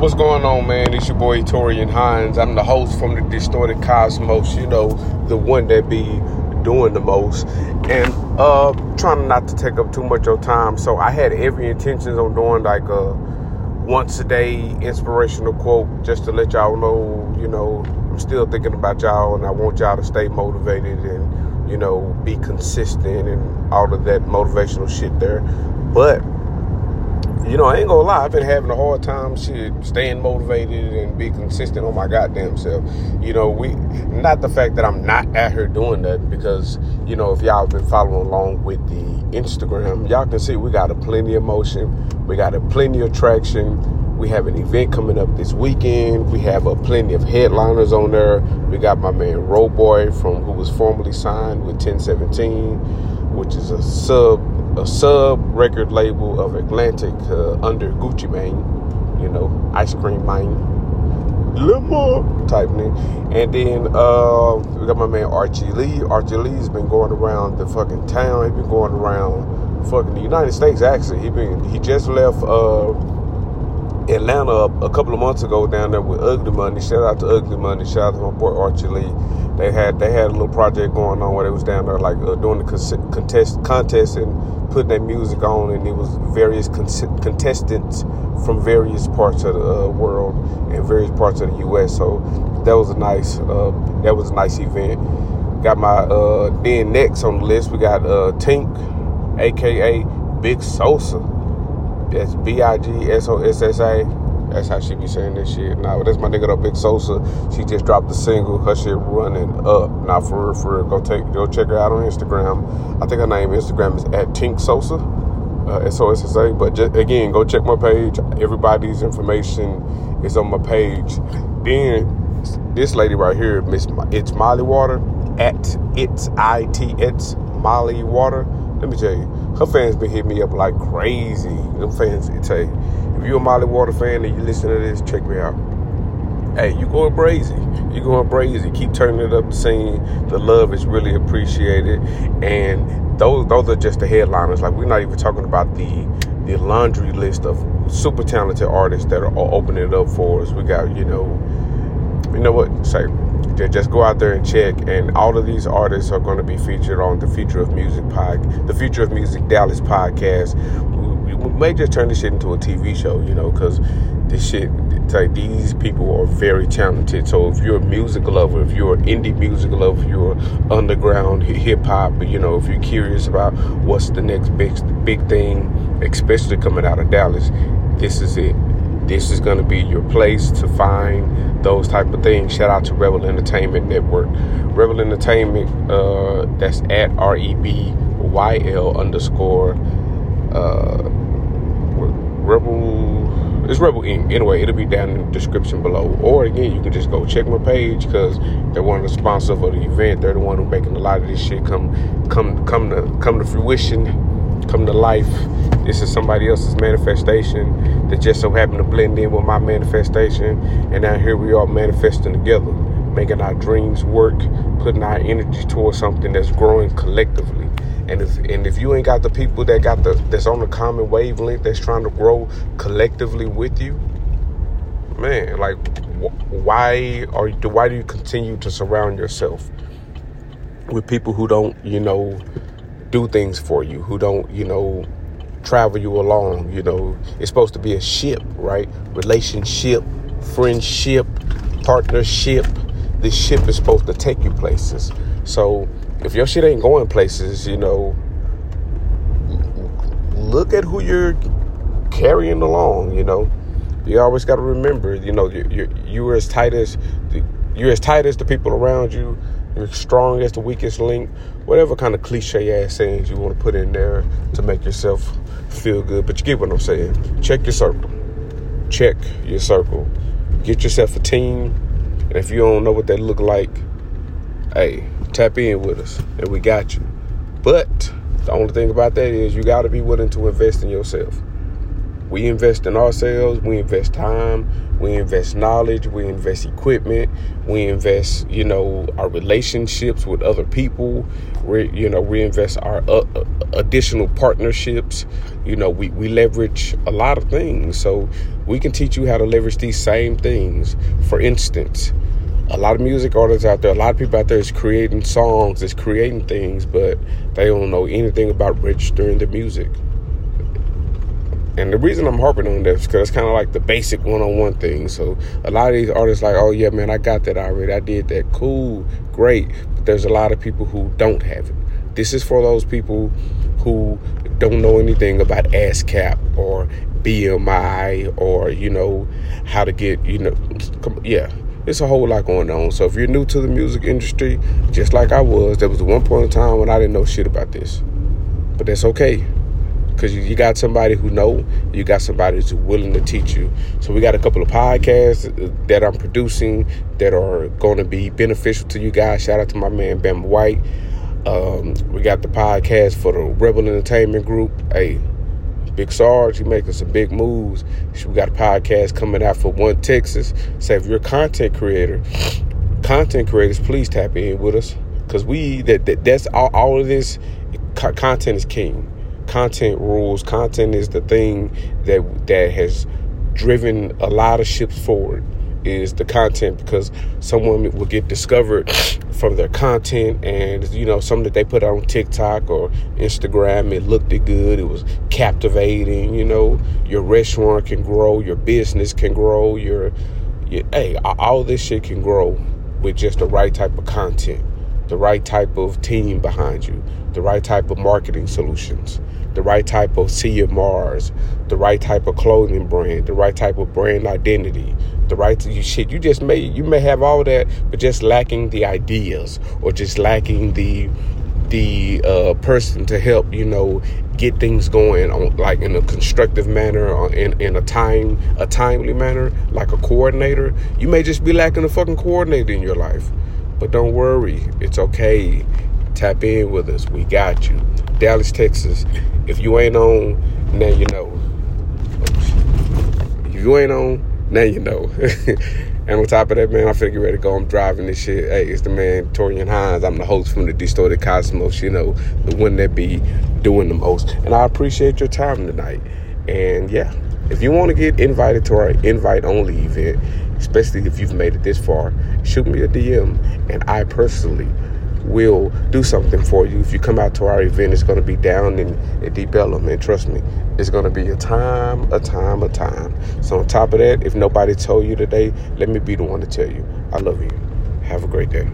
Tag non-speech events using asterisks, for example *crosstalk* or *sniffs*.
What's going on, man? It's your boy Torian Hines. I'm the host from the Distorted Cosmos, you know, the one that be doing the most. And uh trying not to take up too much of your time. So I had every intentions on doing like a once a day inspirational quote just to let y'all know, you know, I'm still thinking about y'all and I want y'all to stay motivated and, you know, be consistent and all of that motivational shit there. But you know, I ain't gonna lie, I've been having a hard time shit staying motivated and be consistent on my goddamn self. You know, we not the fact that I'm not at here doing that because, you know, if y'all have been following along with the Instagram, y'all can see we got a plenty of motion, we got a plenty of traction. We have an event coming up this weekend. We have a plenty of headliners on there. We got my man Roboy from who was formerly signed with 1017, which is a sub a sub record label of Atlantic uh, under Gucci Mane, you know, ice cream Mane, limo type name. And then uh, we got my man Archie Lee. Archie Lee's been going around the fucking town. He's been going around fucking the United States. Actually, he been he just left. Uh, Atlanta a, couple of months ago down there with Ugly Money. Shout out to Ugly Money. Shout out to my boy Archie Lee. They had they had a little project going on where they was down there like uh, doing the contest contest and putting their music on, and it was various con- contestants from various parts of the uh, world and various parts of the U.S. So that was a nice uh, that was a nice event. Got my uh, then next on the list we got uh, Tink, aka Big Sossa. That's B I G S O S S A. That's how she be saying this shit. Now, that's my nigga though, Big Sossa. She just dropped the single. Her shit running up. Now, for real, for real, go take, go check her out on Instagram. I think her name Instagram is at Tink Sossa, uh, S O S S A. But just, again, go check my page. Everybody's information is on my page. Then this lady right here, Miss, it's Molly Water at it's I T it's Molly Water. Let me tell you, her fans been hitting me up like crazy. Them fans, you, if you're a Molly Water fan and you listen to this, check me out. Hey, you going crazy. You going crazy. Keep turning it up the scene. The love is really appreciated. And those those are just the headliners. Like we're not even talking about the the laundry list of super talented artists that are opening it up for us. We got, you know, you know what? Say just go out there and check. And all of these artists are going to be featured on the Future of Music pod, the Future of Music Dallas podcast. We, we may just turn this shit into a TV show, you know, because this shit, like these people are very talented. So if you're a music lover, if you're an indie music lover, if you're underground hip hop, you know, if you're curious about what's the next big big thing, especially coming out of Dallas, this is it. This is going to be your place to find those type of things. Shout out to Rebyl Entertainment Network. Rebyl Entertainment, uh, that's at R E B Y L underscore uh, Rebyl. It's Rebyl Inc. Anyway, it'll be down in the description below. Or again, you can just go check my page because they're one of the sponsors of the event. They're the one who making a lot of this shit come come come to come to fruition come to life. This is somebody else's manifestation that just so happened to blend in with my manifestation. And now here we are manifesting together, making our dreams work, putting our energy towards something that's growing collectively. And if and if you ain't got the people that got the that's on the common wavelength that's trying to grow collectively with you, man, like why are why do you continue to surround yourself with people who don't, you know, do things for you, who don't, you know, travel you along. You know, it's supposed to be a ship, right? Relationship, friendship, partnership. This ship is supposed to take you places. So if your shit ain't going places, you know, look at who you're carrying along. You know, you always got to remember, you know, you're, you're as tight as the, you're as tight as the people around you you're strong as the weakest link, whatever kind of cliche ass sayings you want to put in there to make yourself feel good. But you get what I'm saying. Check your circle. Check your circle. Get yourself a team. And if you don't know what that look like, hey, tap in with us and we got you. But the only thing about that is you got to be willing to invest in yourself. We invest in ourselves, we invest time, we invest knowledge, we invest equipment, we invest, you know, our relationships with other people. We, you know, we invest our uh, uh, additional partnerships. You know, we, we leverage a lot of things. So we can teach you how to leverage these same things. For instance, a lot of music artists out there, a lot of people out there is creating songs, is creating things, but they don't know anything about registering the music. And the reason I'm harping on this because it's kind of like the basic one-on-one thing. So a lot of these artists like, oh yeah, man, I got that already. I did that. Cool, great. But there's a lot of people who don't have it. This is for those people who don't know anything about ASCAP or BMI or you know how to get you know, yeah. It's a whole lot going on. So if you're new to the music industry, just like I was, there was one point in time when I didn't know shit about this. But that's okay because you, got somebody who know you got somebody who's willing to teach you. So we got a couple of podcasts that i'm producing that are going to be beneficial to you guys. Shout out to my man ben white. Um, we got the podcast for the Rebyl entertainment group. Hey big sarge he making some big moves. We got a podcast coming out for one texas. Say if you're a content creator *sniffs* content creators please tap in with us. Because we that, that that's all, all of this content is king content rules. Content is the thing that that has driven a lot of ships forward is the content because someone will get discovered from their content and you know something that they put on TikTok or Instagram it looked good it was captivating you know your restaurant can grow your business can grow your, your hey all this shit can grow with just the right type of content the right type of team behind you the right type of marketing solutions the right type of CMRs, the right type of clothing brand, the right type of brand identity, the right to you shit. You just may you may have all that, but just lacking the ideas or just lacking the the uh, person to help you know get things going on like in a constructive manner or in, in a time a timely manner like a coordinator you may just be lacking a fucking coordinator in your life but don't worry it's okay tap in with us we got you Dallas, Texas. If you ain't on, now you know. If you ain't on, now you know. *laughs* and on top of that, man, I feel get ready to go. I'm driving this shit. Hey, it's the man, Torian Hines. I'm the host from the Distorted Cosmos, you know, the one that be doing the most. And I appreciate your time tonight. And yeah, if you want to get invited to our invite only event, especially if you've made it this far, shoot me a DM. And I personally will do something for you. If you come out to our event, it's going to be down in, in Deep Ellum. And trust me, it's going to be a time, a time, a time. So, on top of that, if nobody told you today, let me be the one to tell you. I love you. Have a great day.